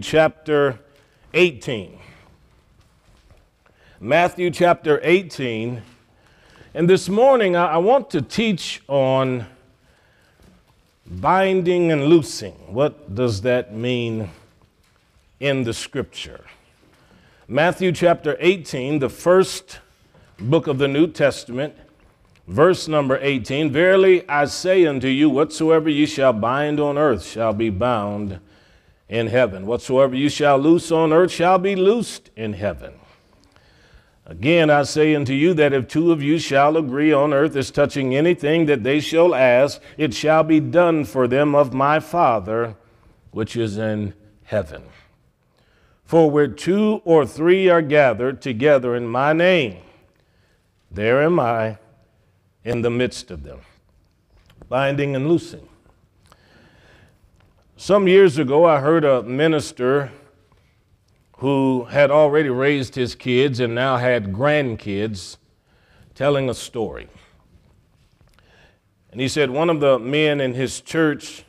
chapter 18. Matthew chapter 18. And this morning I, I want to teach on binding and loosing. What does that mean in the scripture? Matthew chapter 18, the first book of the New Testament, verse number 18 Verily I say unto you, whatsoever ye shall bind on earth shall be bound in heaven. Whatsoever you shall loose on earth shall be loosed in heaven. Again, I say unto you that if two of you shall agree on earth as touching anything that they shall ask, it shall be done for them of my Father which is in heaven. For where two or three are gathered together in my name, there am I in the midst of them, binding and loosing. Some years ago, I heard a minister who had already raised his kids and now had grandkids telling a story. And he said one of the men in his church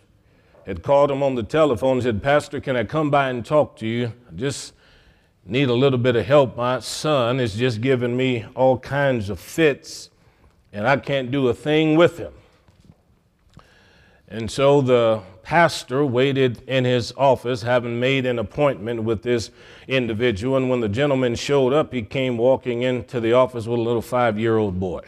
had called him on the telephone and said, Pastor, can I come by and talk to you? I just need a little bit of help. My son is just giving me all kinds of fits, and I can't do a thing with him. And so the pastor waited in his office, having made an appointment with this individual. And when the gentleman showed up, he came walking into the office with a little five year old boy.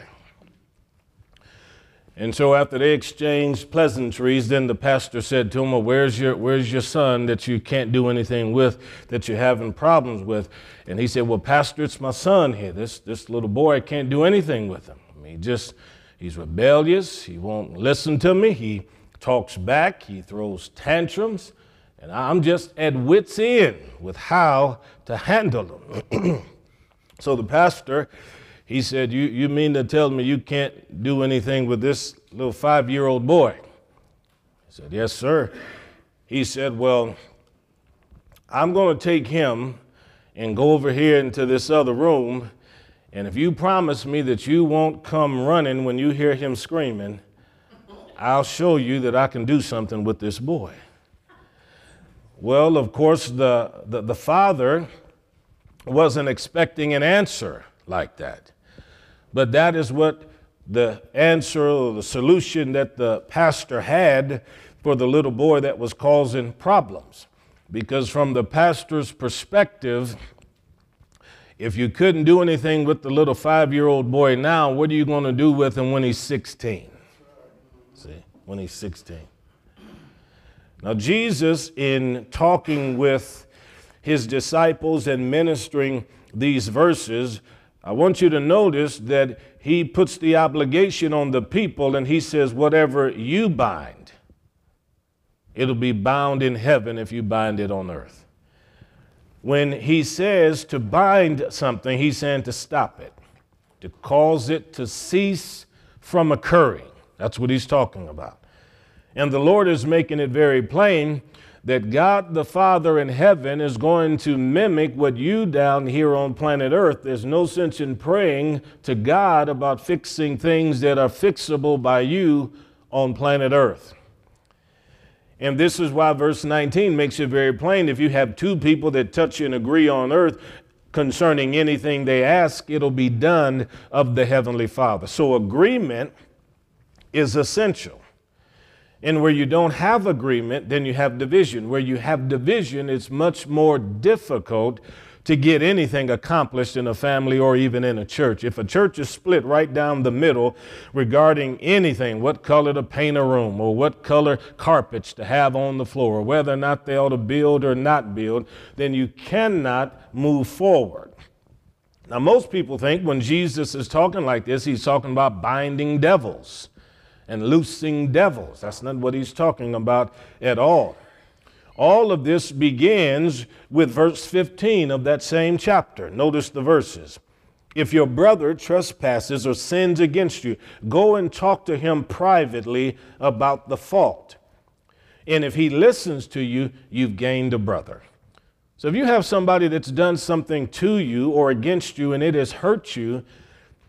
And so after they exchanged pleasantries, then the pastor said to him, well, where's your, where's your son that you can't do anything with, that you're having problems with? And he said, Well, Pastor, it's my son here. This, this little boy, I can't do anything with him. He just, he's rebellious. He won't listen to me. He, talks back, he throws tantrums, and I'm just at wit's end with how to handle them. so the pastor, he said, you, you mean to tell me you can't do anything with this little five year old boy? I said, Yes, sir. He said, Well, I'm going to take him and go over here into this other room. And if you promise me that you won't come running when you hear him screaming, I'll show you that I can do something with this boy. Well, of course, the, the, the father wasn't expecting an answer like that. But that is what the answer or the solution that the pastor had for the little boy that was causing problems. Because from the pastor's perspective, if you couldn't do anything with the little five year old boy now, what are you going to do with him when he's 16? When he's 16. Now, Jesus, in talking with his disciples and ministering these verses, I want you to notice that he puts the obligation on the people and he says, Whatever you bind, it'll be bound in heaven if you bind it on earth. When he says to bind something, he's saying to stop it, to cause it to cease from occurring. That's what he's talking about. And the Lord is making it very plain that God the Father in heaven is going to mimic what you down here on planet Earth. There's no sense in praying to God about fixing things that are fixable by you on planet Earth. And this is why verse 19 makes it very plain. If you have two people that touch and agree on earth concerning anything they ask, it'll be done of the Heavenly Father. So agreement is essential. And where you don't have agreement, then you have division. Where you have division, it's much more difficult to get anything accomplished in a family or even in a church. If a church is split right down the middle regarding anything, what color to paint a room, or what color carpets to have on the floor, or whether or not they ought to build or not build, then you cannot move forward. Now, most people think when Jesus is talking like this, he's talking about binding devils and loosing devils. That's not what he's talking about at all. All of this begins with verse 15 of that same chapter. Notice the verses. If your brother trespasses or sins against you, go and talk to him privately about the fault. And if he listens to you, you've gained a brother. So if you have somebody that's done something to you or against you and it has hurt you,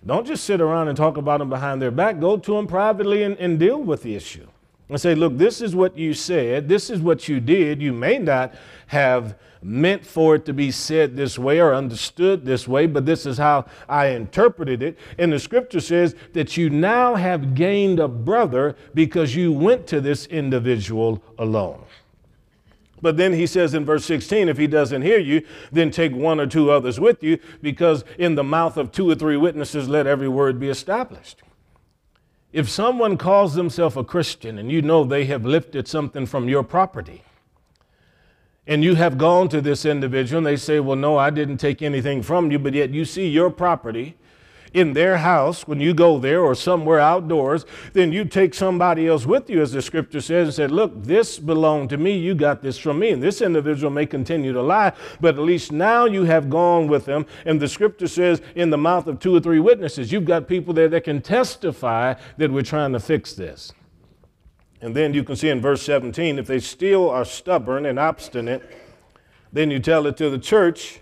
don't just sit around and talk about them behind their back. Go to them privately and, and deal with the issue. and say, look, this is what you said, this is what you did. You may not have meant for it to be said this way or understood this way, but this is how I interpreted it. And the scripture says that you now have gained a brother because you went to this individual alone. But then he says in verse 16, if he doesn't hear you, then take one or two others with you, because in the mouth of two or three witnesses, let every word be established. If someone calls themselves a Christian and you know they have lifted something from your property, and you have gone to this individual and they say, Well, no, I didn't take anything from you, but yet you see your property in their house when you go there or somewhere outdoors, then you take somebody else with you, as the scripture says, and said, Look, this belonged to me. You got this from me. And this individual may continue to lie, but at least now you have gone with them. And the scripture says, In the mouth of two or three witnesses, you've got people there that can testify that we're trying to fix this. And then you can see in verse 17, if they still are stubborn and obstinate, then you tell it to the church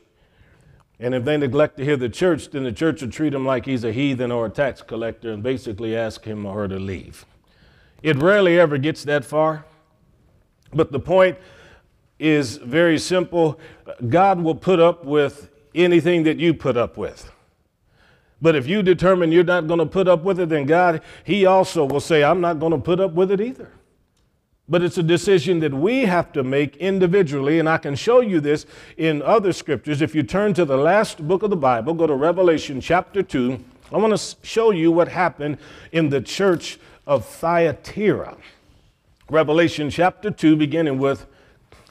and if they neglect to hear the church, then the church will treat him like he's a heathen or a tax collector and basically ask him or her to leave. It rarely ever gets that far, but the point is very simple God will put up with anything that you put up with. But if you determine you're not going to put up with it, then God, He also will say, I'm not going to put up with it either but it's a decision that we have to make individually. And I can show you this in other scriptures. If you turn to the last book of the Bible, go to Revelation chapter 2. I want to show you what happened in the church of Thyatira. Revelation chapter 2, beginning with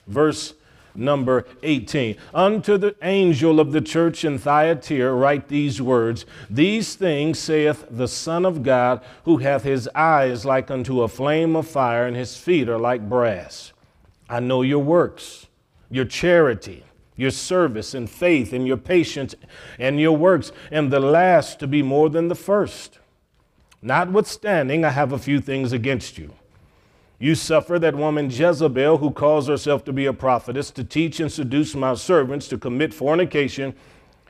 verse number 18. Unto the angel of the church in Thyatira write these words These things saith the Son of God, who hath his eyes like unto a flame of fire, and his feet are like brass. I know your works, your charity your service and faith and your patience and your works, and the last to be more than the first. Notwithstanding, I have a few things against you you suffer that woman Jezebel, who calls herself to be a prophetess, to teach and seduce my servants to commit fornication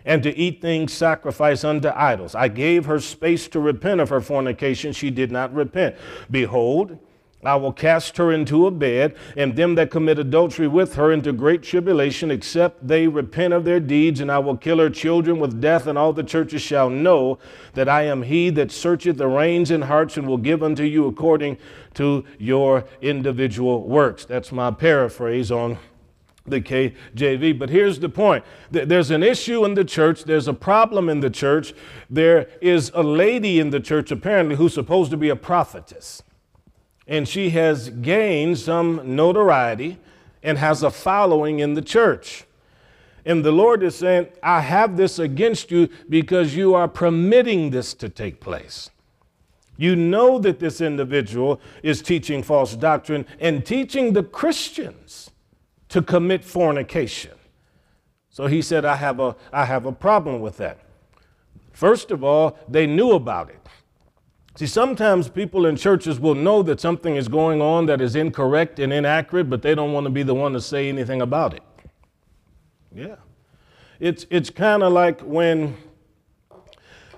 and to eat things sacrificed unto idols. I gave her space to repent of her fornication. She did not repent. Behold, I will cast her into a bed, and them that commit adultery with her into great tribulation, except they repent of their deeds, and I will kill her children with death, and all the churches shall know that I am he that searcheth the reins and hearts, and will give unto you according to your individual works. That's my paraphrase on the KJV. But here's the point there's an issue in the church, there's a problem in the church. There is a lady in the church, apparently, who's supposed to be a prophetess and she has gained some notoriety and has a following in the church. And the Lord is saying, I have this against you because you are permitting this to take place. You know that this individual is teaching false doctrine and teaching the Christians to commit fornication. So he said, I have a, I have a problem with that. First of all, they knew about it. See, sometimes people in churches will know that something is going on that is incorrect and inaccurate, but they don't want to be the one to say anything about it. Yeah. It's, it's kind of like when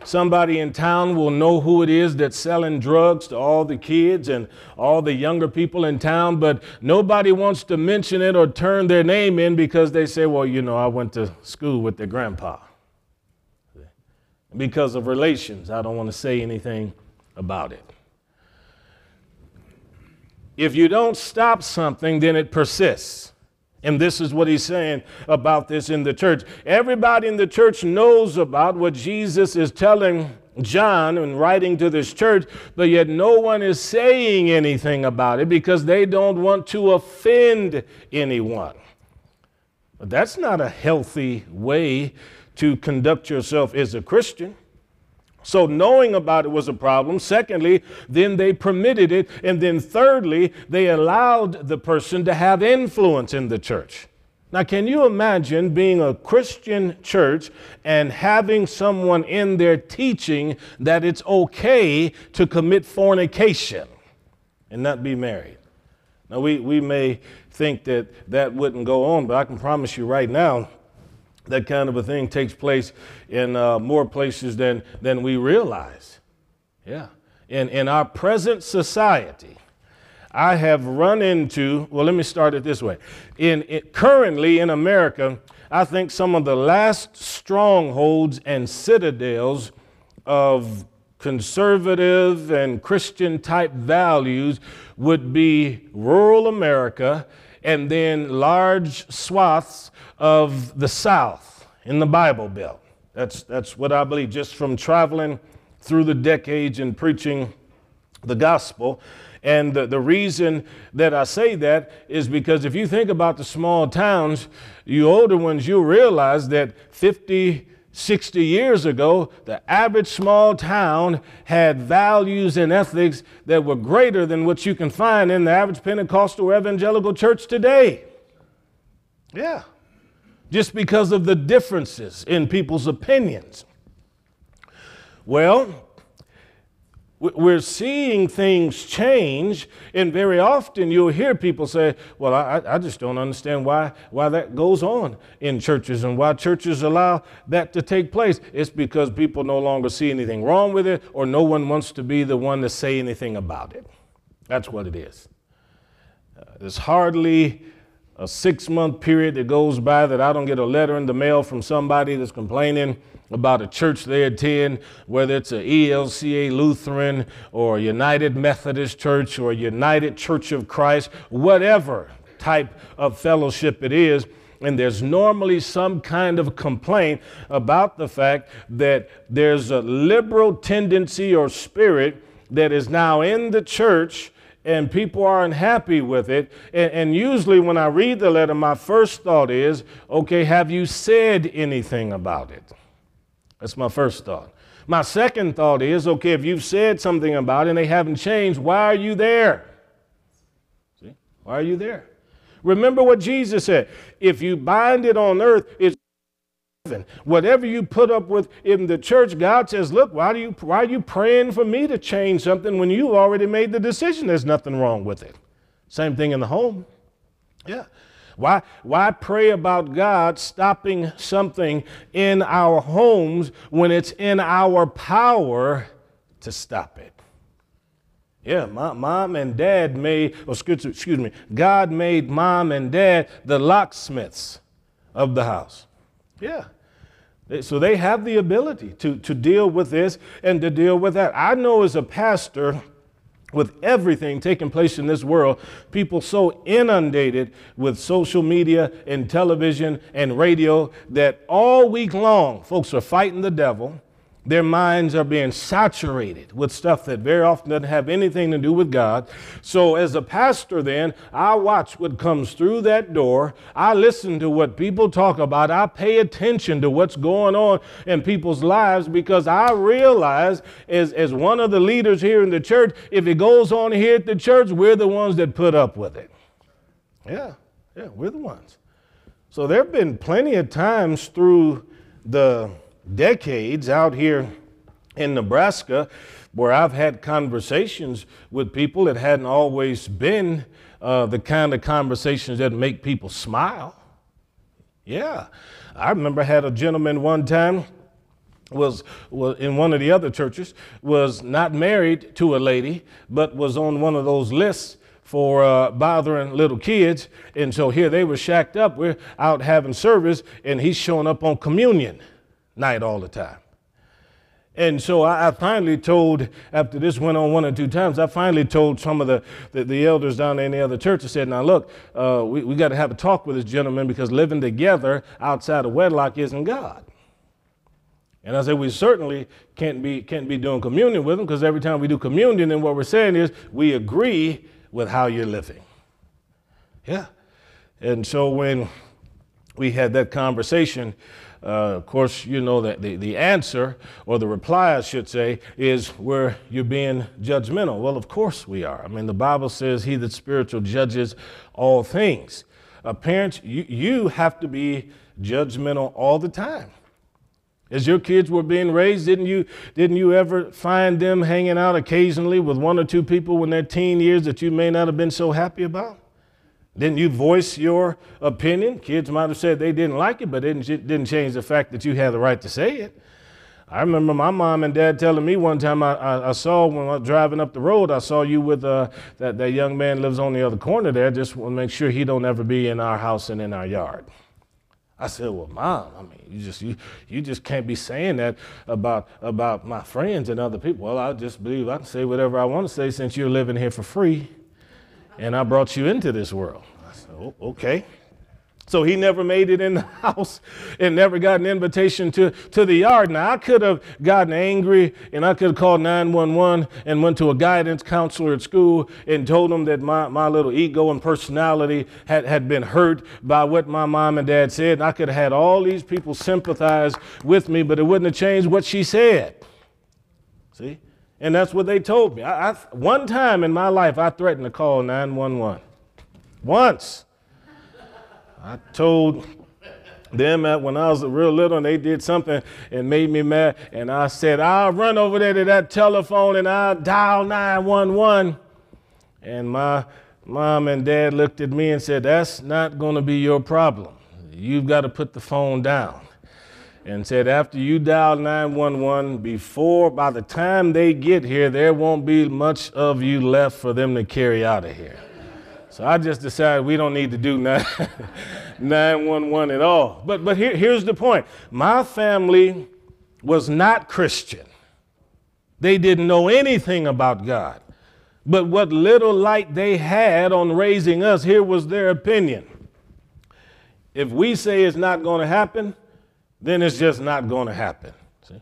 somebody in town will know who it is that's selling drugs to all the kids and all the younger people in town, but nobody wants to mention it or turn their name in because they say, well, you know, I went to school with their grandpa. Because of relations, I don't want to say anything about it. If you don't stop something, then it persists. And this is what he's saying about this in the church. Everybody in the church knows about what Jesus is telling John and writing to this church, but yet no one is saying anything about it because they don't want to offend anyone. But that's not a healthy way to conduct yourself as a Christian. So, knowing about it was a problem. Secondly, then they permitted it. And then, thirdly, they allowed the person to have influence in the church. Now, can you imagine being a Christian church and having someone in there teaching that it's okay to commit fornication and not be married? Now, we, we may think that that wouldn't go on, but I can promise you right now, that kind of a thing takes place in uh, more places than, than we realize. Yeah. In, in our present society, I have run into, well, let me start it this way. In, currently in America, I think some of the last strongholds and citadels of conservative and Christian type values would be rural America and then large swaths of the South in the Bible Belt. That's, that's what I believe just from traveling through the decades and preaching the gospel. And the, the reason that I say that is because if you think about the small towns, you older ones, you'll realize that 50, 60 years ago, the average small town had values and ethics that were greater than what you can find in the average Pentecostal evangelical church today. Yeah. Just because of the differences in people's opinions. Well, we're seeing things change, and very often you'll hear people say, Well, I, I, just don't understand why, why that goes on in churches and why churches allow that to take place. It's because people no longer see anything wrong with it, or no one wants to be the one to say anything about it. That's what it is. Uh, hardly a six month period that goes by that I don't get a letter in the mail from somebody that's complaining about a church they attend, whether it's a ELCA Lutheran or United Methodist Church or United Church of Christ, whatever type of fellowship it is. And there's normally some kind of complaint about the fact that there's a liberal tendency or spirit that is now in the church and people are unhappy with it. And, and, usually, when I read the letter, my first thought is, okay, have you said anything about it? That's my first thought. My second thought is okay, if you've said something about it and they haven't changed, why are you there? See? Why are you there? Remember what Jesus said if you bind it on earth, it's Whatever you put up with in the church, God says, Look, why, do you, why are you praying for me to change something when you already made the decision? There's nothing wrong with it. Same thing in the home. Yeah. Why, why pray about God stopping something in our homes when it's in our power to stop it? Yeah, my, mom and dad made, or excuse, excuse me, God made mom and dad the locksmiths of the house. Yeah. So they have the ability to, to deal with this and to deal with that. I know as a pastor, with everything taking place in this world, people so inundated with social media and television and radio that all week long folks are fighting the devil their minds are being saturated with stuff that very often doesn't have anything to do with God. So, as a pastor, then, I watch what comes through that door. I listen to what people talk about. I pay attention to what's going on in people's lives because I realize, as, as one of the leaders here in the church, if it goes on here at the church, we're the ones that put up with it. Yeah, yeah, we're the ones. So, there have been plenty of times through the decades out here in Nebraska where I've had conversations with people that hadn't always been uh, the kind of conversations that make people smile. Yeah. I remember I had a gentleman one time was, was in one of the other churches was not married to a lady but was on one of those lists for uh, bothering little kids and so here they were shacked up we're out having service and he's showing up on communion night all the time. And so I, I, finally told, after this went on one or two times, I finally told some of the, the, the elders down there in the other church, I said, now look, uh, we, we got to have a talk with this gentleman because living together outside of wedlock isn't God. And I said, we certainly can't be, can't be doing communion with him because every time we do communion, then what we're saying is we agree with how you're living. Yeah. And so when we had that conversation, uh, of course, you know that the, the answer, or the reply, I should say, is where you're being judgmental. Well, of course we are. I mean, the Bible says, He that spiritual judges all things. Uh, parents, you, you have to be judgmental all the time. As your kids were being raised, didn't you, didn't you ever find them hanging out occasionally with one or two people in their teen years that you may not have been so happy about? Didn't you voice your opinion? Kids might have said they didn't like it, but it didn't, didn't change the fact that you had the right to say it. I remember my mom and dad telling me one time I, I, I saw when I was driving up the road, I saw you with uh, that, that young man lives on the other corner there. Just want to make sure he don't ever be in our house and in our yard. I said, well, mom, I mean, you just you, you just can't be saying that about about my friends and other people. Well, I just believe I can say whatever I want to say since you're living here for free, and I brought you into this world. I said, oh, okay. So he never made it in the house and never got an invitation to, to the yard. Now, I could have gotten angry and I could have called 911 and went to a guidance counselor at school and told them that my, my little ego and personality had, had been hurt by what my mom and dad said. And I could have had all these people sympathize with me, but it wouldn't have changed what she said. See? And that's what they told me. I, I, one time in my life, I threatened to call 911. Once. I told them that when I was real little and they did something and made me mad, and I said, I'll run over there to that telephone and I'll dial 911. And my mom and dad looked at me and said, That's not going to be your problem. You've got to put the phone down. And said, After you dial 911, before, by the time they get here, there won't be much of you left for them to carry out of here. So I just decided we don't need to do 911 at all. But, but here, here's the point my family was not Christian, they didn't know anything about God. But what little light they had on raising us, here was their opinion. If we say it's not going to happen, then it's just not going to happen. See?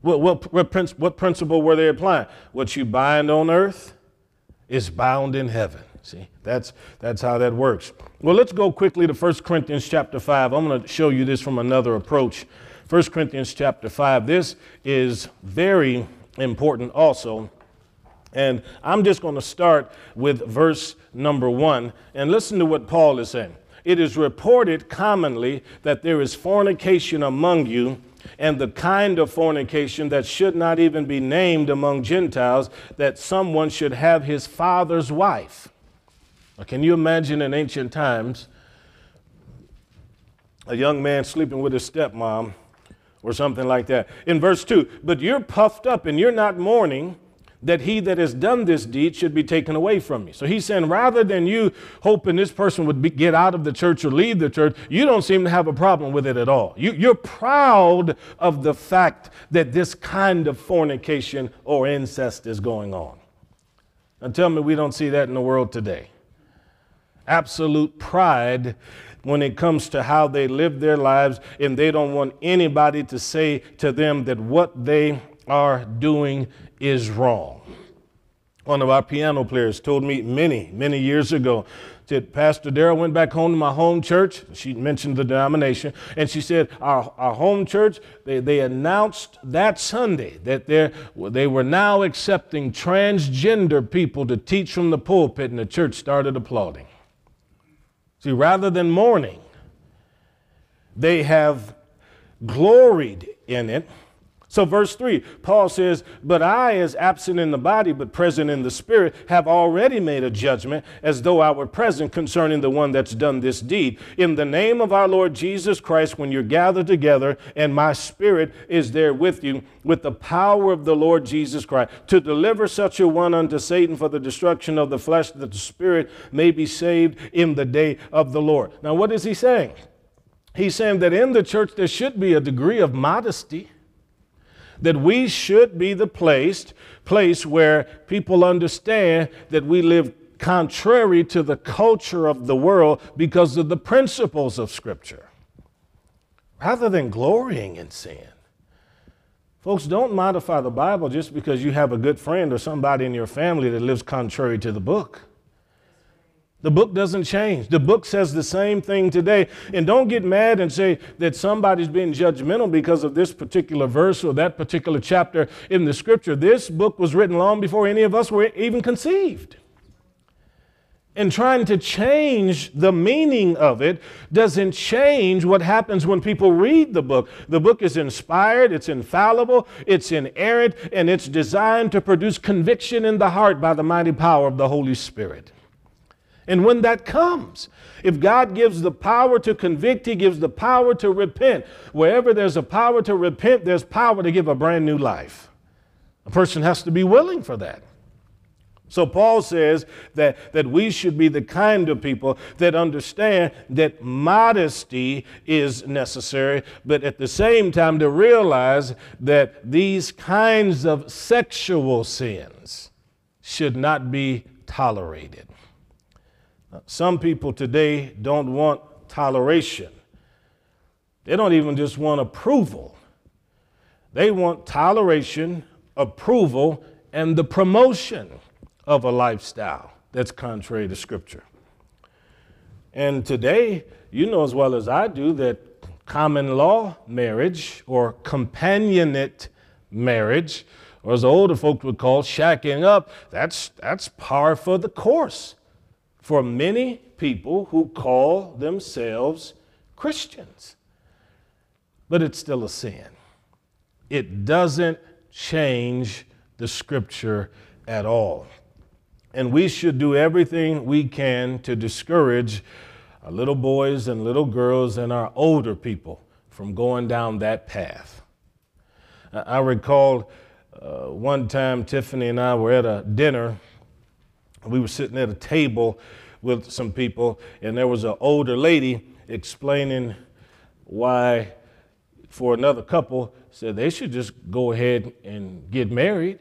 What, what, what, what principle were they applying? What you bind on earth is bound in heaven. See, that's, that's how that works. Well, let's go quickly to 1 Corinthians chapter 5. I'm going to show you this from another approach. 1 Corinthians chapter 5. This is very important also. And I'm just going to start with verse number one and listen to what Paul is saying. It is reported commonly that there is fornication among you and the kind of fornication that should not even be named among Gentiles, that someone should have his father's wife. Can you imagine in ancient times a young man sleeping with his stepmom or something like that? In verse 2, but you're puffed up and you're not mourning that he that has done this deed should be taken away from me. So he's saying rather than you hoping this person would be, get out of the church or leave the church, you don't seem to have a problem with it at all. You, you're proud of the fact that this kind of fornication or incest is going on. And tell me we don't see that in the world today absolute pride when it comes to how they live their lives, and they don't want anybody to say to them that what they are doing is wrong. One of our piano players told me many, many years ago that Pastor Darrell went back home to my home church. She mentioned the denomination, and she said, Our, our home church, they, they announced that Sunday that they were now accepting transgender people to teach from the pulpit, and the church started applauding. See, rather than mourning, they have gloried in it so, verse 3, Paul says, But I, as absent in the body, but present in the spirit, have already made a judgment, as though I were present concerning the one that's done this deed. In the name of our Lord Jesus Christ, when you're gathered together, and my spirit is there with you, with the power of the Lord Jesus Christ, to deliver such a one unto Satan for the destruction of the flesh, that the spirit may be saved in the day of the Lord. Now, what is he saying? He's saying that in the church there should be a degree of modesty that we should be the place, place where people understand that we live contrary to the culture of the world because of the principles of Scripture, rather than glorying in sin. Folks, don't modify the Bible just because you have a good friend or somebody in your family that lives contrary to the book. The book doesn't change. The book says the same thing today. And don't get mad and say that somebody's being judgmental because of this particular verse or that particular chapter in the scripture. This book was written long before any of us were even conceived. And trying to change the meaning of it doesn't change what happens when people read the book. The book is inspired, it's infallible, it's inerrant, and it's designed to produce conviction in the heart by the mighty power of the Holy Spirit. And when that comes, if God gives the power to convict, He gives the power to repent. Wherever there's a power to repent, there's power to give a brand new life. A person has to be willing for that. So Paul says that, that we should be the kind of people that understand that modesty is necessary, but at the same time to realize that these kinds of sexual sins should not be tolerated. Some people today don't want toleration. They don't even just want approval. They want toleration, approval, and the promotion of a lifestyle that's contrary to Scripture. And today, you know as well as I do that common law marriage or companionate marriage, or as the older folks would call shacking up, that's, that's par for the course for many people who call themselves Christians. But it's still a sin. It doesn't change the scripture at all. And we should do everything we can to discourage our little boys and little girls and our older people from going down that path. I recall uh, one time Tiffany and I were at a dinner we were sitting at a table with some people, and there was an older lady explaining why, for another couple, said they should just go ahead and get married.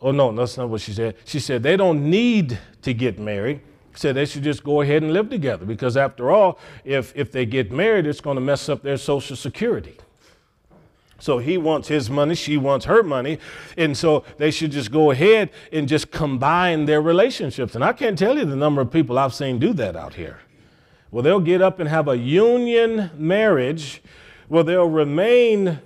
Oh, no, that's not what she said. She said they don't need to get married. Said they should just go ahead and live together because, after all, if, if they get married, it's going to mess up their Social Security. So he wants his money, she wants her money. And so they should just go ahead and just combine their relationships. And I can't tell you the number of people I've seen do that out here. Well, they'll get up and have a union marriage where they'll remain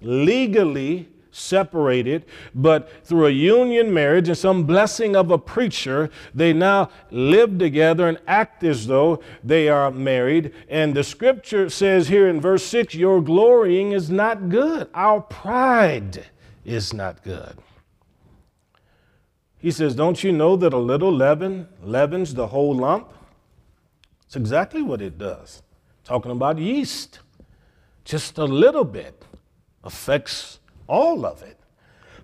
legally separated, but through a union marriage and some blessing of a preacher, they now live together and act as though they are married. And the scripture says here in verse 6 Your glorying is not good, our pride is not good. He says, Don't you know that a little leaven leavens the whole lump? It's exactly what it does. Talking about yeast. Just a little bit affects all of it.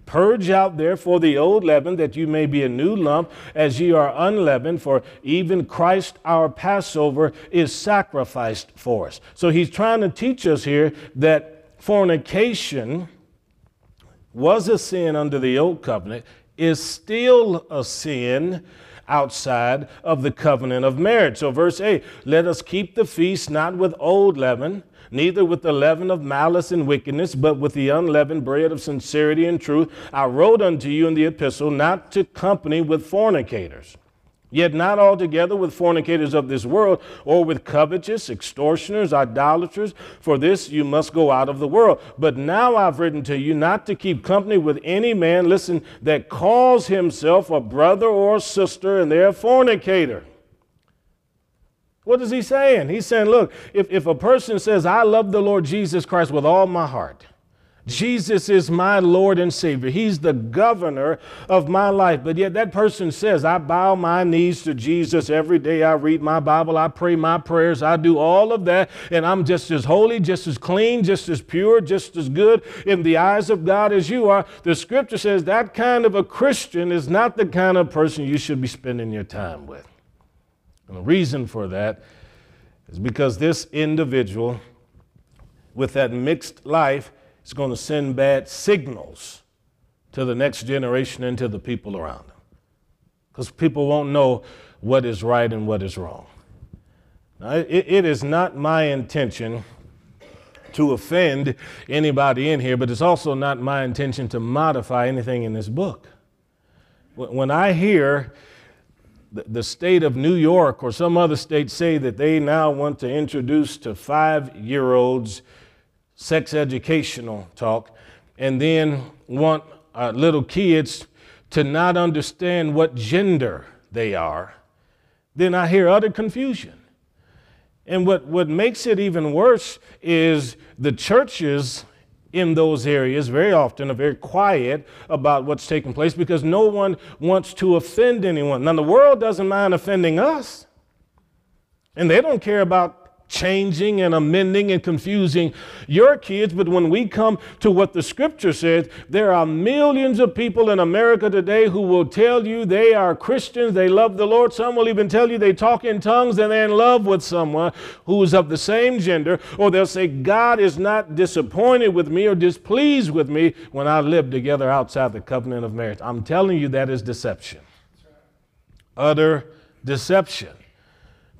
Purge out therefore the old leaven, that you may be a new lump, as ye are unleavened, for even Christ our Passover is sacrificed for us. So he's trying to teach us here that fornication was a sin under the old covenant, is still a sin outside of the covenant of marriage. So, verse 8 let us keep the feast not with old leaven neither with the leaven of malice and wickedness, but with the unleavened bread of sincerity and truth. I wrote unto you in the epistle not to company with fornicators. Yet not altogether with fornicators of this world, or with covetous, extortioners, idolaters, for this you must go out of the world. But now I've written to you not to keep company with any man, listen, that calls himself a brother or sister, and they're a fornicator what is he saying? He's saying, look, if, if a person says, I love the Lord Jesus Christ with all my heart, Jesus is my Lord and Savior. He's the governor of my life. But yet that person says, I bow my knees to Jesus every day. I read my Bible. I pray my prayers. I do all of that. And I'm just as holy, just as clean, just as pure, just as good in the eyes of God as you are. The scripture says that kind of a Christian is not the kind of person you should be spending your time with. And the reason for that is because this individual with that mixed life is going to send bad signals to the next generation and to the people around them. Because people won't know what is right and what is wrong. Now, it, it is not my intention to offend anybody in here, but it's also not my intention to modify anything in this book. When I hear the state of New York or some other state say that they now want to introduce to five year olds sex educational talk and then want uh, little kids to not understand what gender they are, then I hear utter confusion. And what, what makes it even worse is the churches in those areas very often are very quiet about what's taking place because no one wants to offend anyone. Now, the world doesn't mind offending us, and they don't care about changing and amending and confusing your kids. But when we come to what the scripture says, there are millions of people in America today who will tell you they are Christians, they love the Lord. Some will even tell you they talk in tongues and they're in love with someone who is of the same gender. Or they'll say, God is not disappointed with me or displeased with me when I live together outside the covenant of marriage. I'm telling you, that is deception. Utter deception.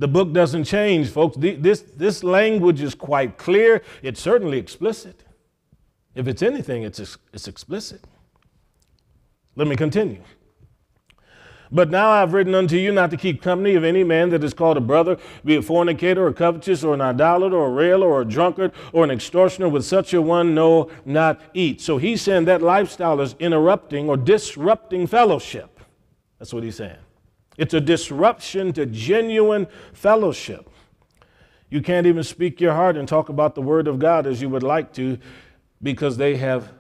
The book doesn't change, folks. This, this language is quite clear. It's certainly explicit. If it's anything, it's, it's explicit. Let me continue. But now I've written unto you not to keep company of any man that is called a brother, be a fornicator, or covetous, or an idolater, or a railer, or a drunkard, or an extortioner. With such a one, no, not eat. So he's saying that lifestyle is interrupting or disrupting fellowship. That's what he's saying. It's a disruption to genuine fellowship. You can't even speak your heart and talk about the Word of God as you would like to because they have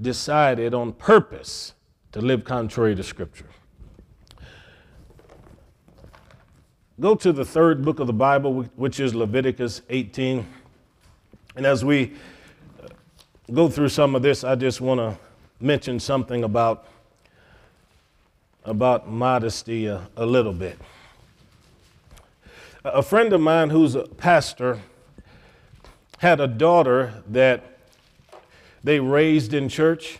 decided on purpose to live contrary to Scripture. Go to the third book of the Bible, which is Leviticus 18. And as we go through some of this, I just want to mention something about about modesty a, a little bit. A friend of mine who's a pastor had a daughter that they raised in church,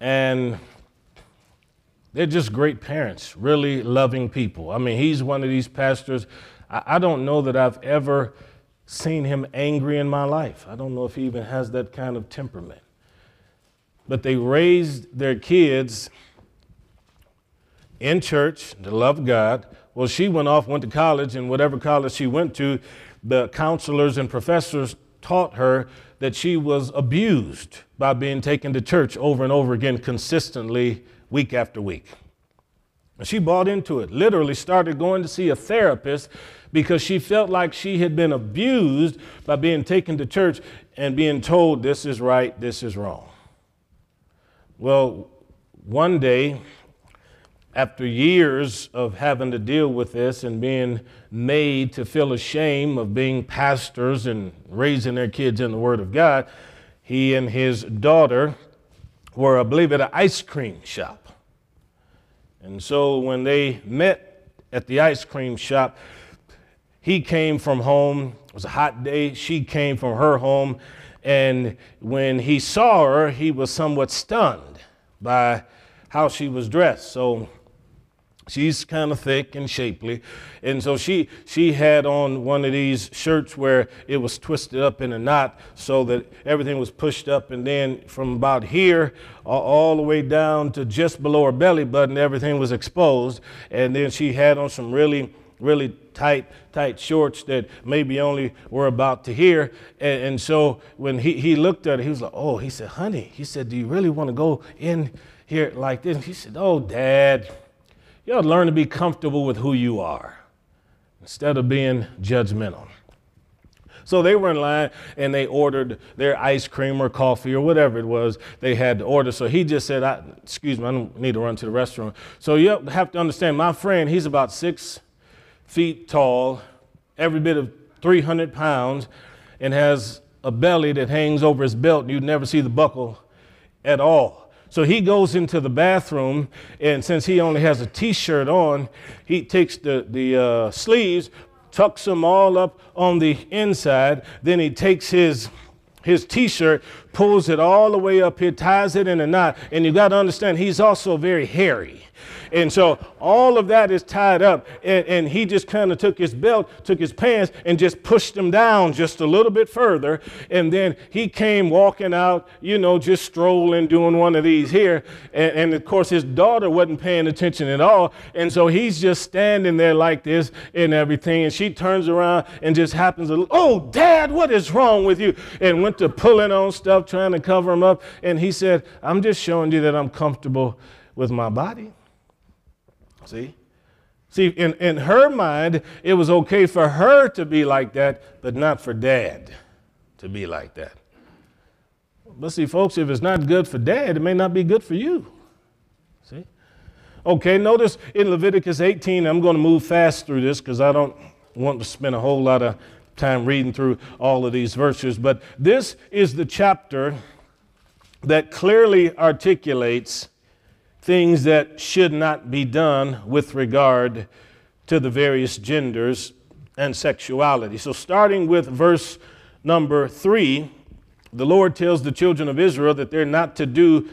and they're just great parents, really loving people. I mean, he's one of these pastors. I, I don't know that I've ever seen him angry in my life. I don't know if he even has that kind of temperament. But they raised their kids in church to love God. Well, she went off, went to college, and whatever college she went to, the counselors and professors taught her that she was abused by being taken to church over and over again, consistently, week after week. And she bought into it, literally started going to see a therapist because she felt like she had been abused by being taken to church and being told this is right, this is wrong. Well, one day, after years of having to deal with this and being made to feel ashamed of being pastors and raising their kids in the Word of God, he and his daughter were, I believe, at an ice cream shop. And so when they met at the ice cream shop, he came from home. It was a hot day. She came from her home. And when he saw her, he was somewhat stunned by how she was dressed. So She's kind of thick and shapely. And so she, she had on one of these shirts where it was twisted up in a knot so that everything was pushed up. And then from about here all, the way down to just below her belly button, everything was exposed. And then she had on some really, really tight, tight shorts that maybe only were about to here. And, and so when he, he looked at her, he was like, Oh, he said, honey, he said, Do you really want to go in here like this? And he said, Oh, dad. You ought to learn to be comfortable with who you are instead of being judgmental. So they were in line and they ordered their ice cream or coffee or whatever it was they had to order. So he just said, I, Excuse me, I don't need to run to the restaurant. So you have to understand, my friend, he's about six feet tall, every bit of 300 pounds, and has a belly that hangs over his belt. You'd never see the buckle at all. So he goes into the bathroom, and since he only has a t shirt on, he takes the, the uh, sleeves, tucks them all up on the inside. Then he takes his his t-shirt, pulls it all the way up here, ties it in a knot, and you got to understand he's also very hairy. And so all of that is tied up. And, and he just kind of took his belt, took his pants, and just pushed them down just a little bit further. And then he came walking out, you know, just strolling, doing one of these here. And, and of course, his daughter wasn't paying attention at all. And so he's just standing there like this and everything. And she turns around and just happens to, oh, dad, what is wrong with you? And went to pulling on stuff, trying to cover him up. And he said, I'm just showing you that I'm comfortable with my body. See? See, in, in her mind, it was okay for her to be like that, but not for dad to be like that. But see, folks, if it's not good for dad, it may not be good for you. See? Okay, notice in Leviticus 18, I'm going to move fast through this because I don't want to spend a whole lot of time reading through all of these verses. But this is the chapter that clearly articulates things that should not be done with regard to the various genders and sexuality. So, starting with verse number three, the Lord tells the children of Israel that they're not to do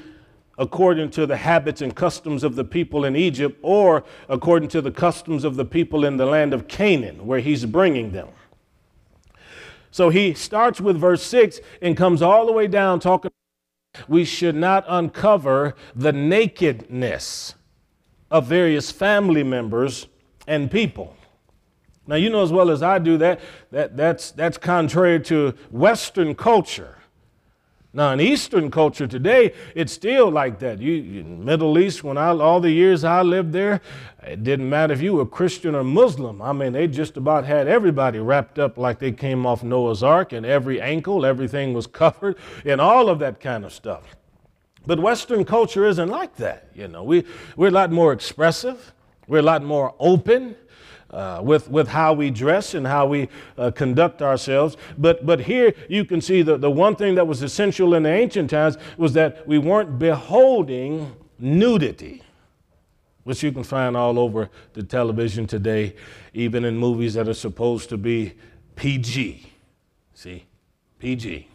according to the habits and customs of the people in Egypt or according to the customs of the people in the land of Canaan, where He's bringing them. So he starts with verse 6 and comes all the way down talking we should not uncover the nakedness of various family members and people. Now, you know as well as I do that, that that's, that's contrary to Western culture. Now, in Eastern culture today, it's still like that. You, Middle East, when I, all the years I lived there, it didn't matter if you were Christian or Muslim. I mean, they just about had everybody wrapped up like they came off Noah's Ark, and every ankle, everything was covered, and all of that kind of stuff. But Western culture isn't like that. You know, we, we're a lot more expressive, we're a lot more open uh, with, with how we dress and how we uh, conduct ourselves. But, but here you can see that the one thing that was essential in the ancient times was that we weren't beholding nudity, which you can find all over the television today, even in movies that are supposed to be PG. See? PG.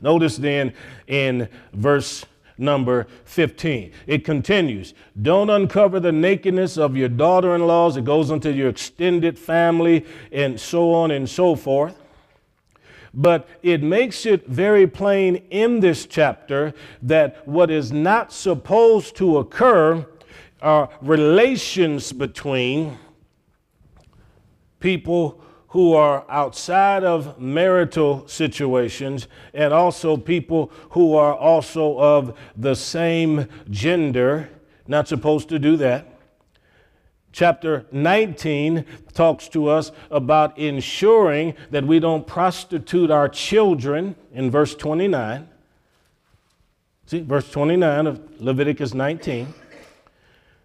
Notice then in verse number 15. It continues Don't uncover the nakedness of your daughter in laws. It goes into your extended family and so on and so forth. But it makes it very plain in this chapter that what is not supposed to occur are relations between people who are outside of marital situations and also people who are also of the same gender. Not supposed to do that. Chapter 19 talks to us about ensuring that we don't prostitute our children in verse 29. See, verse 29 of Leviticus 19.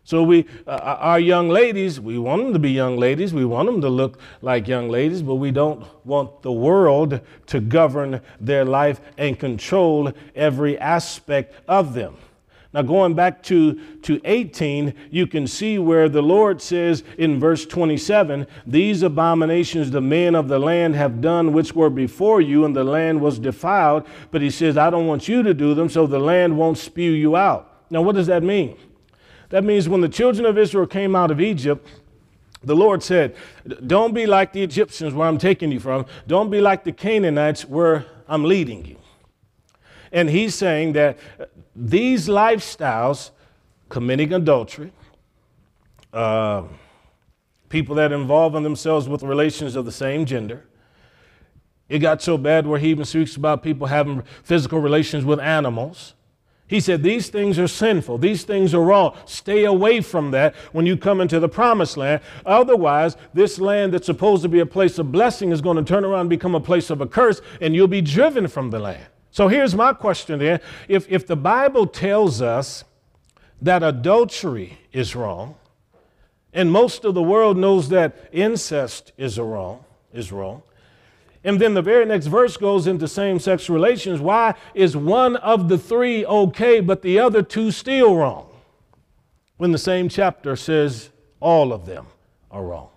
So we, uh, uh, our young ladies, we want them to be young ladies. We want them to look like young ladies, but we don't want the world to govern their life and control every aspect of them. Now, going back to, to 18, you can see where the Lord says in verse 27 These abominations the men of the land have done, which were before you, and the land was defiled. But he says, I don't want you to do them, so the land won't spew you out. Now, what does that mean? That means when the children of Israel came out of Egypt, the Lord said, Don't be like the Egyptians where I'm taking you from. Don't be like the Canaanites where I'm leading you. And he's saying that these lifestyles, committing adultery, uh, people that involve themselves with relations of the same gender, it got so bad where he even speaks about people having physical relations with animals. He said, These things are sinful. These things are wrong. Stay away from that when you come into the promised land. Otherwise, this land that's supposed to be a place of blessing is going to turn around and become a place of a curse, and you'll be driven from the land. So here's my question then. If, if the Bible tells us that adultery is wrong, and most of the world knows that incest is wrong, is wrong, and then the very next verse goes into same sex relations. Why is one of the three okay, but the other two still wrong? When the same chapter says all of them are wrong.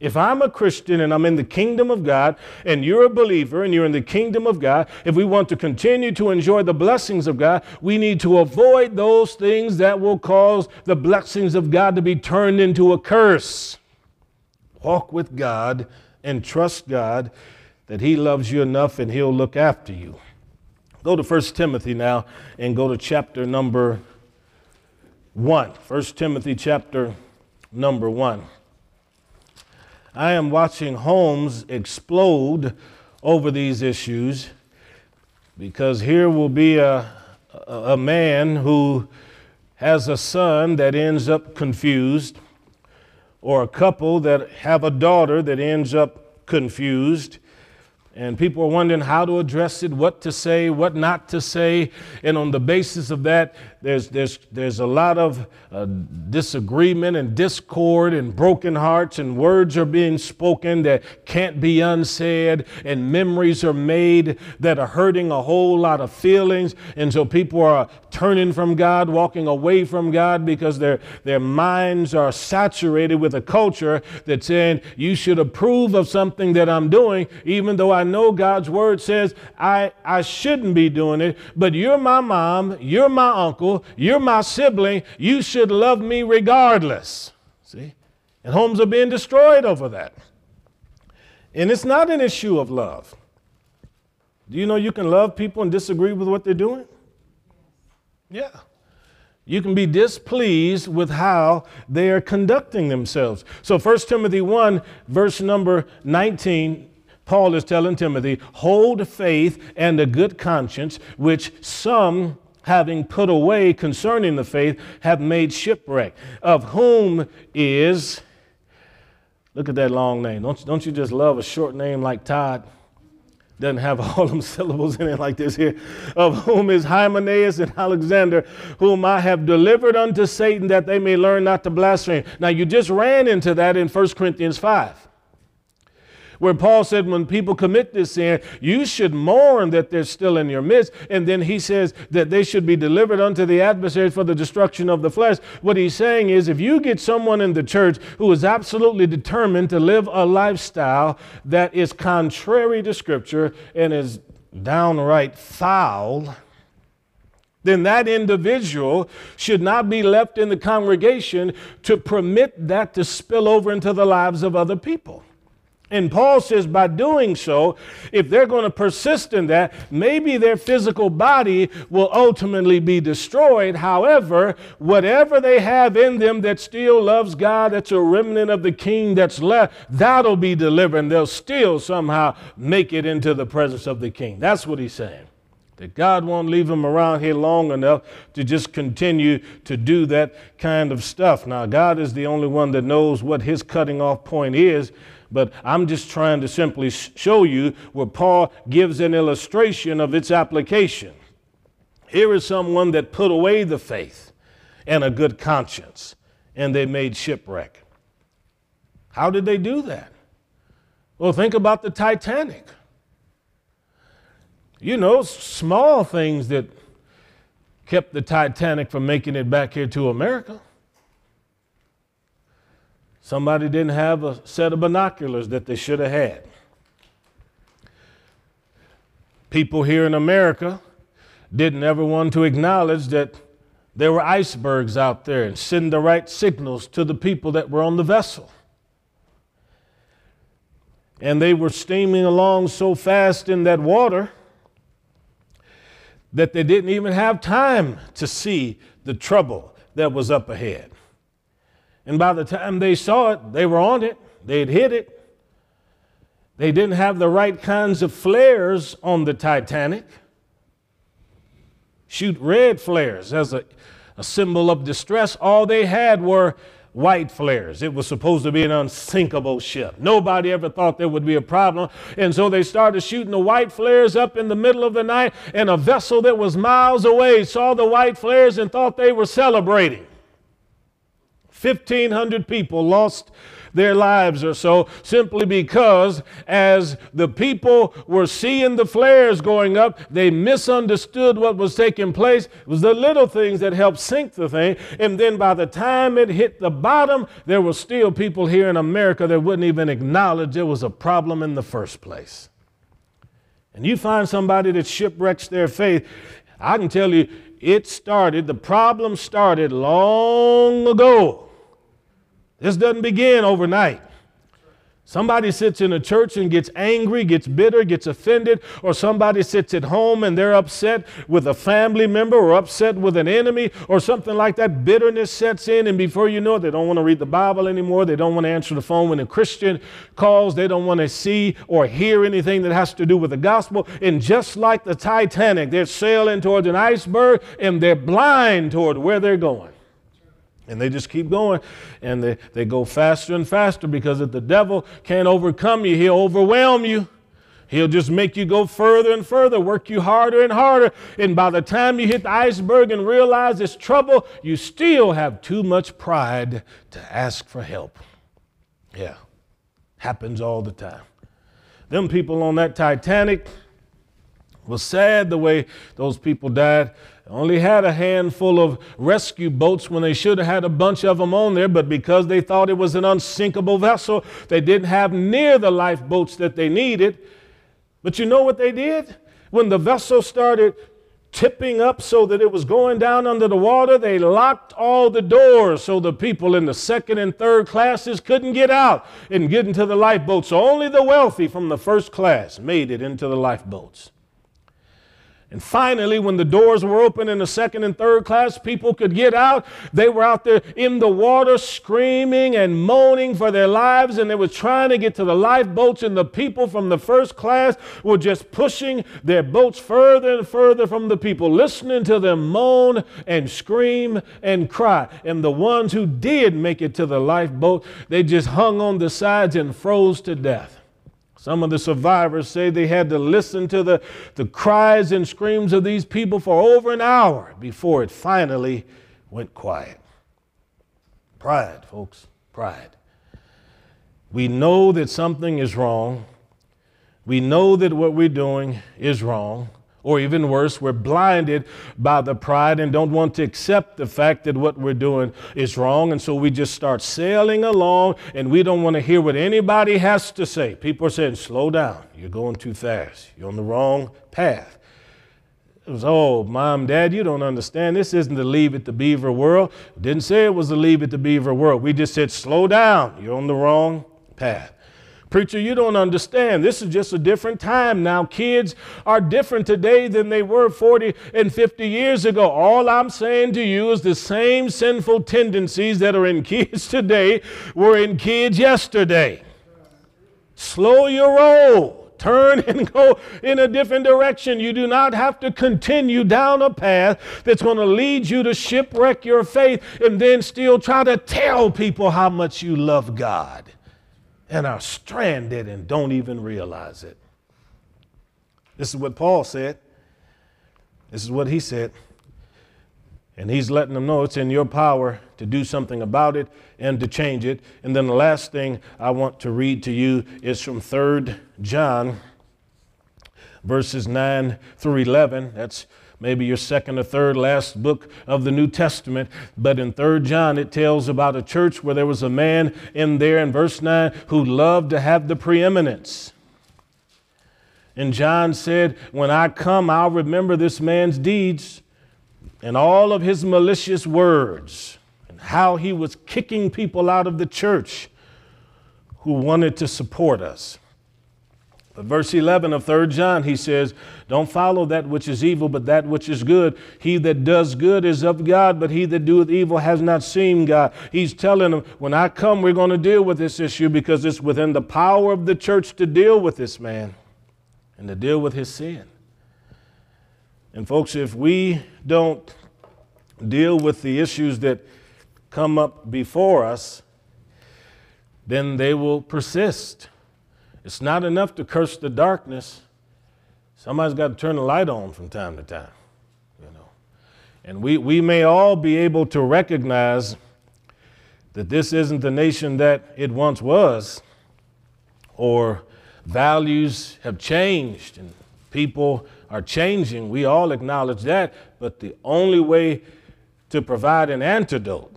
If I'm a Christian and I'm in the kingdom of God, and you're a believer and you're in the kingdom of God, if we want to continue to enjoy the blessings of God, we need to avoid those things that will cause the blessings of God to be turned into a curse. Walk with God and trust God that He loves you enough and He'll look after you. Go to 1 Timothy now and go to chapter number 1. 1 Timothy chapter number 1. I am watching homes explode over these issues because here will be a, a, man who has a son that ends up confused, or a couple that have a daughter that ends up confused, And people are wondering how to address it, what to say, what not to say. And on the basis of that, there's, there's, there's a lot of uh, disagreement and discord and broken hearts, and words are being spoken that can't be unsaid, and memories are made that are hurting a whole lot of feelings. And so people are turning from God, walking away from God because their, their minds are saturated with a culture that's saying, You should approve of something that I'm doing, even though I I know God's word says I, I shouldn't be doing it, but you're my mom, you're my uncle, you're my sibling, you should love me regardless. See? And homes are being destroyed over that. And it's not an issue of love. Do you know you can love people and disagree with what they're doing? Yeah. You can be displeased with how they are conducting themselves. So 1 Timothy 1, verse number 19 Paul is telling Timothy, hold faith and a good conscience, which some having put away concerning the faith have made shipwreck, of whom is, look at that long name. Don't, don't you just love a short name like Todd? Doesn't have all them syllables in it like this here. Of whom is Hymenaeus and Alexander, whom I have delivered unto Satan that they may learn not to blaspheme. Now, you just ran into that in 1 Corinthians 5 where Paul said, when people commit this sin, you should mourn that they're still in your midst. And then he says that they should be delivered unto the adversaries for the destruction of the flesh. What he's saying is, if you get someone in the church who is absolutely determined to live a lifestyle that is contrary to Scripture and is downright foul, then that individual should not be left in the congregation to permit that to spill over into the lives of other people. And Paul says, by doing so, if they're going to persist in that, maybe their physical body will ultimately be destroyed. However, whatever they have in them that still loves God, that's a remnant of the king that's left, that'll be delivered. And they'll still somehow make it into the presence of the king. That's what he's saying. That God won't leave them around here long enough to just continue to do that kind of stuff. Now, God is the only one that knows what his cutting off point is. But I'm just trying to simply show you where Paul gives an illustration of its application. Here is someone that put away the faith and a good conscience, and they made shipwreck. How did they do that? Well, think about the Titanic. You know, small things that kept the Titanic from making it back here to America. Somebody didn't have a set of binoculars that they should have had. People here in America didn't ever want to acknowledge that there were icebergs out there and send the right signals to the people that were on the vessel. And they were steaming along so fast in that water that they didn't even have time to see the trouble that was up ahead. And by the time they saw it, they were on it, they'd hit it. They didn't have the right kinds of flares on the Titanic. Shoot red flares as a, a symbol of distress. All they had were white flares. It was supposed to be an unsinkable ship. Nobody ever thought there would be a problem. And so they started shooting the white flares up in the middle of the night, and a vessel that was miles away saw the white flares and thought they were celebrating. 1,500 people lost their lives or so simply because as the people were seeing the flares going up, they misunderstood what was taking place. It was the little things that helped sink the thing. And then by the time it hit the bottom, there were still people here in America that wouldn't even acknowledge there was a problem in the first place. And you find somebody that shipwrecks their faith, I can tell you, it started, the problem started long ago. This doesn't begin overnight. Somebody sits in a church and gets angry, gets bitter, gets offended, or somebody sits at home and they're upset with a family member or upset with an enemy or something like that. Bitterness sets in, and before you know it, they don't want to read the Bible anymore. They don't want to answer the phone when a Christian calls. They don't want to see or hear anything that has to do with the gospel. And just like the Titanic, they're sailing towards an iceberg and they're blind toward where they're going. And they just keep going and they, they go faster and faster because if the devil can't overcome you, he'll overwhelm you. He'll just make you go further and further, work you harder and harder. And by the time you hit the iceberg and realize it's trouble, you still have too much pride to ask for help. Yeah, happens all the time. Them people on that Titanic was sad the way those people died. Only had a handful of rescue boats when they should have had a bunch of them on there, but because they thought it was an unsinkable vessel, they didn't have near the lifeboats that they needed. But you know what they did? When the vessel started tipping up so that it was going down under the water, they locked all the doors so the people in the second and third classes couldn't get out and get into the lifeboats. So only the wealthy from the first class made it into the lifeboats. And finally, when the doors were open in the second and third class, people could get out. They were out there in the water screaming and moaning for their lives, and they were trying to get to the lifeboats. And the people from the first class were just pushing their boats further and further from the people, listening to them moan and scream and cry. And the ones who did make it to the lifeboat, they just hung on the sides and froze to death. Some of the survivors say they had to listen to the, the cries and screams of these people for over an hour before it finally went quiet. Pride, folks, pride. We know that something is wrong. We know that what we're doing is wrong. Or even worse, we're blinded by the pride and don't want to accept the fact that what we're doing is wrong. And so we just start sailing along and we don't want to hear what anybody has to say. People are saying, slow down. You're going too fast. You're on the wrong path. It was, oh, mom, dad, you don't understand. This isn't the leave it to beaver world. Didn't say it was the leave it to beaver world. We just said, slow down. You're on the wrong path. Preacher, you don't understand. This is just a different time now. Kids are different today than they were 40 and 50 years ago. All I'm saying to you is the same sinful tendencies that are in kids today were in kids yesterday. Slow your roll. Turn and go in a different direction. You do not have to continue down a path that's going to lead you to shipwreck your faith and then still try to tell people how much you love God and are stranded and don't even realize it. This is what Paul said. This is what he said. And he's letting them know it's in your power to do something about it and to change it. And then the last thing I want to read to you is from 3 John, verses 9 through 11. That's maybe your second or third last book of the New Testament. But in 3 John, it tells about a church where there was a man in there in verse 9 who loved to have the preeminence. And John said, When I come, I'll remember this man's deeds and all of his malicious words and how he was kicking people out of the church who wanted to support us. Verse 11 of 3 John, he says, Don't follow that which is evil, but that which is good. He that does good is of God, but he that doeth evil has not seen God. He's telling them, When I come, we're going to deal with this issue because it's within the power of the church to deal with this man and to deal with his sin. And, folks, if we don't deal with the issues that come up before us, then they will persist. It's not enough to curse the darkness. Somebody's got to turn the light on from time to time, you know. And we, we may all be able to recognize that this isn't the nation that it once was, or values have changed and people are changing. We all acknowledge that, but the only way to provide an antidote,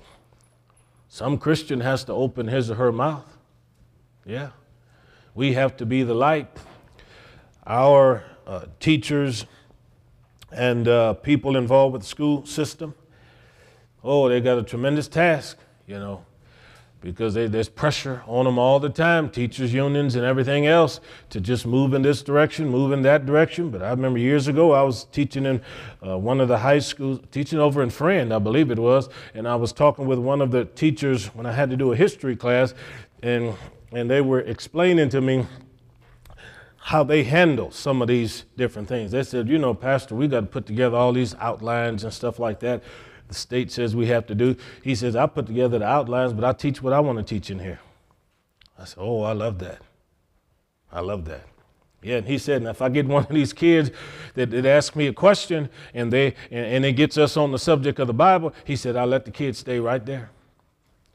some Christian has to open his or her mouth. Yeah. We have to be the light. Our uh, teachers and uh, people involved with the school system, oh, they got a tremendous task, you know, because they, there's pressure on them all the time, teachers' unions and everything else, to just move in this direction, move in that direction. But I remember years ago, I was teaching in uh, one of the high schools, teaching over in Friend, I believe it was, and I was talking with one of the teachers when I had to do a history class, and and they were explaining to me how they handle some of these different things. They said, you know, Pastor, we got to put together all these outlines and stuff like that. The state says we have to do. He says, I put together the outlines, but I teach what I want to teach in here. I said, Oh, I love that. I love that. Yeah, and he said, and if I get one of these kids that, that ask me a question and they and, and it gets us on the subject of the Bible, he said, I'll let the kids stay right there.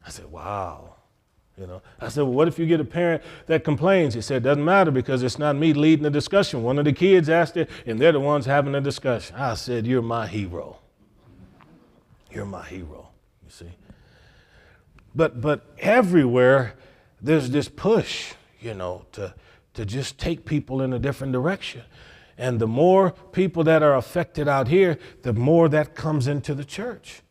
I said, wow. You know, I said, well, what if you get a parent that complains? He said, doesn't matter because it's not me leading the discussion. One of the kids asked it, and they're the ones having the discussion. I said, you're my hero. You're my hero. You see. But but everywhere there's this push, you know, to to just take people in a different direction. And the more people that are affected out here, the more that comes into the church.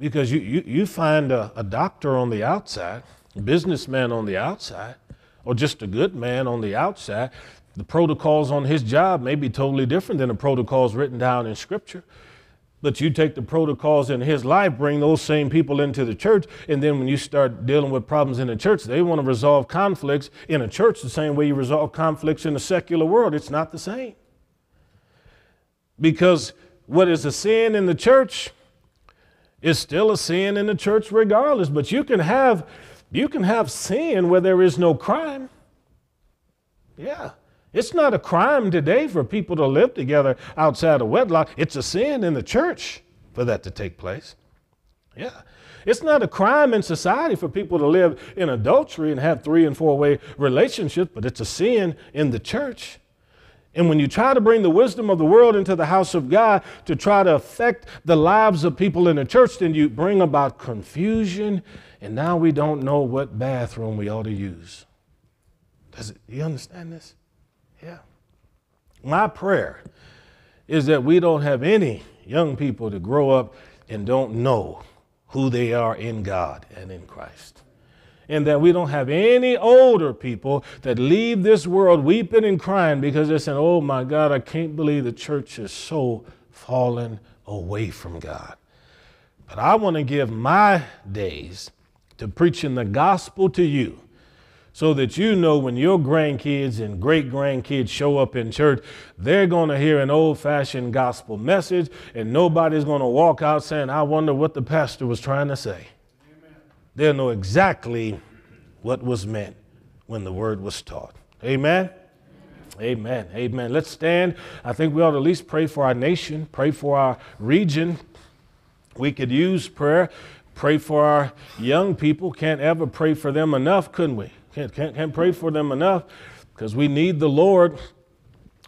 Because you, you, you find a, a doctor on the outside, a businessman on the outside, or just a good man on the outside, the protocols on his job may be totally different than the protocols written down in Scripture. But you take the protocols in his life, bring those same people into the church, and then when you start dealing with problems in the church, they want to resolve conflicts in a church the same way you resolve conflicts in the secular world. It's not the same. Because what is a sin in the church is still a sin in the church regardless. But you can have you can have sin where there is no crime. Yeah. It's not a crime today for people to live together outside of wedlock. It's a sin in the church for that to take place. Yeah. It's not a crime in society for people to live in adultery and have three and four way relationships, but it's a sin in the church. And when you try to bring the wisdom of the world into the house of God to try to affect the lives of people in the church, then you bring about confusion, and now we don't know what bathroom we ought to use. Does it, you understand this? Yeah. My prayer is that we don't have any young people to grow up and don't know who they are in God and in Christ and that we don't have any older people that leave this world weeping and crying because they're saying, Oh my God, I can't believe the church is so fallen away from God. But I want to give my days to preaching the gospel to you so that you know when your grandkids and great grandkids show up in church, they're going to hear an old fashioned gospel message, and nobody's going to walk out saying, I wonder what the pastor was trying to say. They'll know exactly what was meant when the word was taught. Amen. Amen. Amen. Let's stand. I think we ought to at least pray for our nation, pray for our region. We could use prayer, pray for our young people. Can't ever pray for them enough, couldn't we? Can't, can't, can't pray for them enough because we need the Lord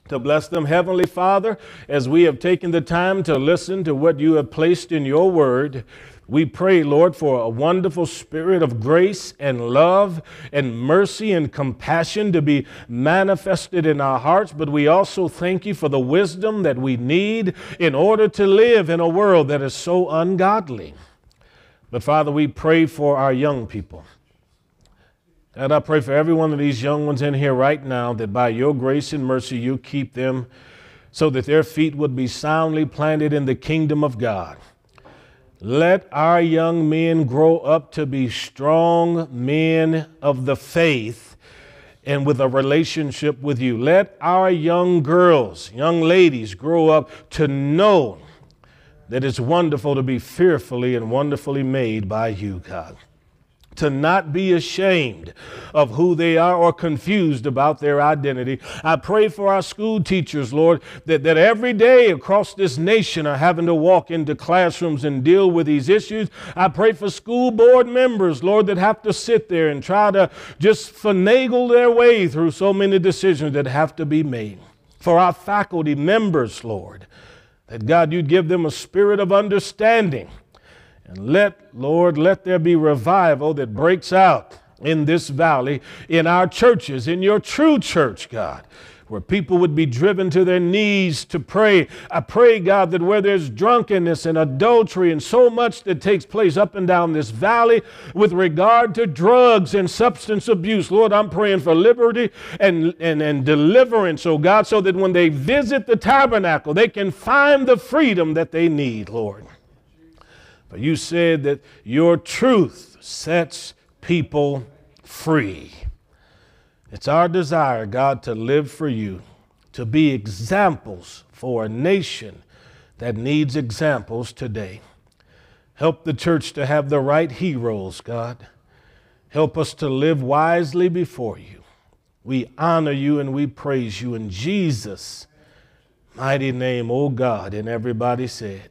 to bless them. Heavenly Father, as we have taken the time to listen to what you have placed in your word, we pray, Lord, for a wonderful spirit of grace and love and mercy and compassion to be manifested in our hearts, but we also thank you for the wisdom that we need in order to live in a world that is so ungodly. But Father, we pray for our young people. And I pray for every one of these young ones in here right now that by your grace and mercy you keep them so that their feet would be soundly planted in the kingdom of God. Let our young men grow up to be strong men of the faith and with a relationship with you. Let our young girls, young ladies grow up to know that it's wonderful to be fearfully and wonderfully made by you, God to not be ashamed of who they are or confused about their identity. I pray for our school teachers, Lord, that, that every day across this nation are having to walk into classrooms and deal with these issues. I pray for school board members, Lord, that have to sit there and try to just finagle their way through so many decisions that have to be made. For our faculty members, Lord, that God, you'd give them a spirit of understanding and let, Lord, let there be revival that breaks out in this valley, in our churches, in your true church, God where people would be driven to their knees to pray. I pray, God, that where there's drunkenness and adultery and so much that takes place up and down this valley with regard to drugs and substance abuse, Lord, I'm praying for liberty and, and, and deliverance, oh God, so that when they visit the tabernacle, they can find the freedom that they need, Lord. You said that your truth sets people free. It's our desire, God, to live for you, to be examples for a nation that needs examples today. Help the church to have the right heroes, God. Help us to live wisely before you. We honor you and we praise you in Jesus' mighty name, oh God. And everybody said,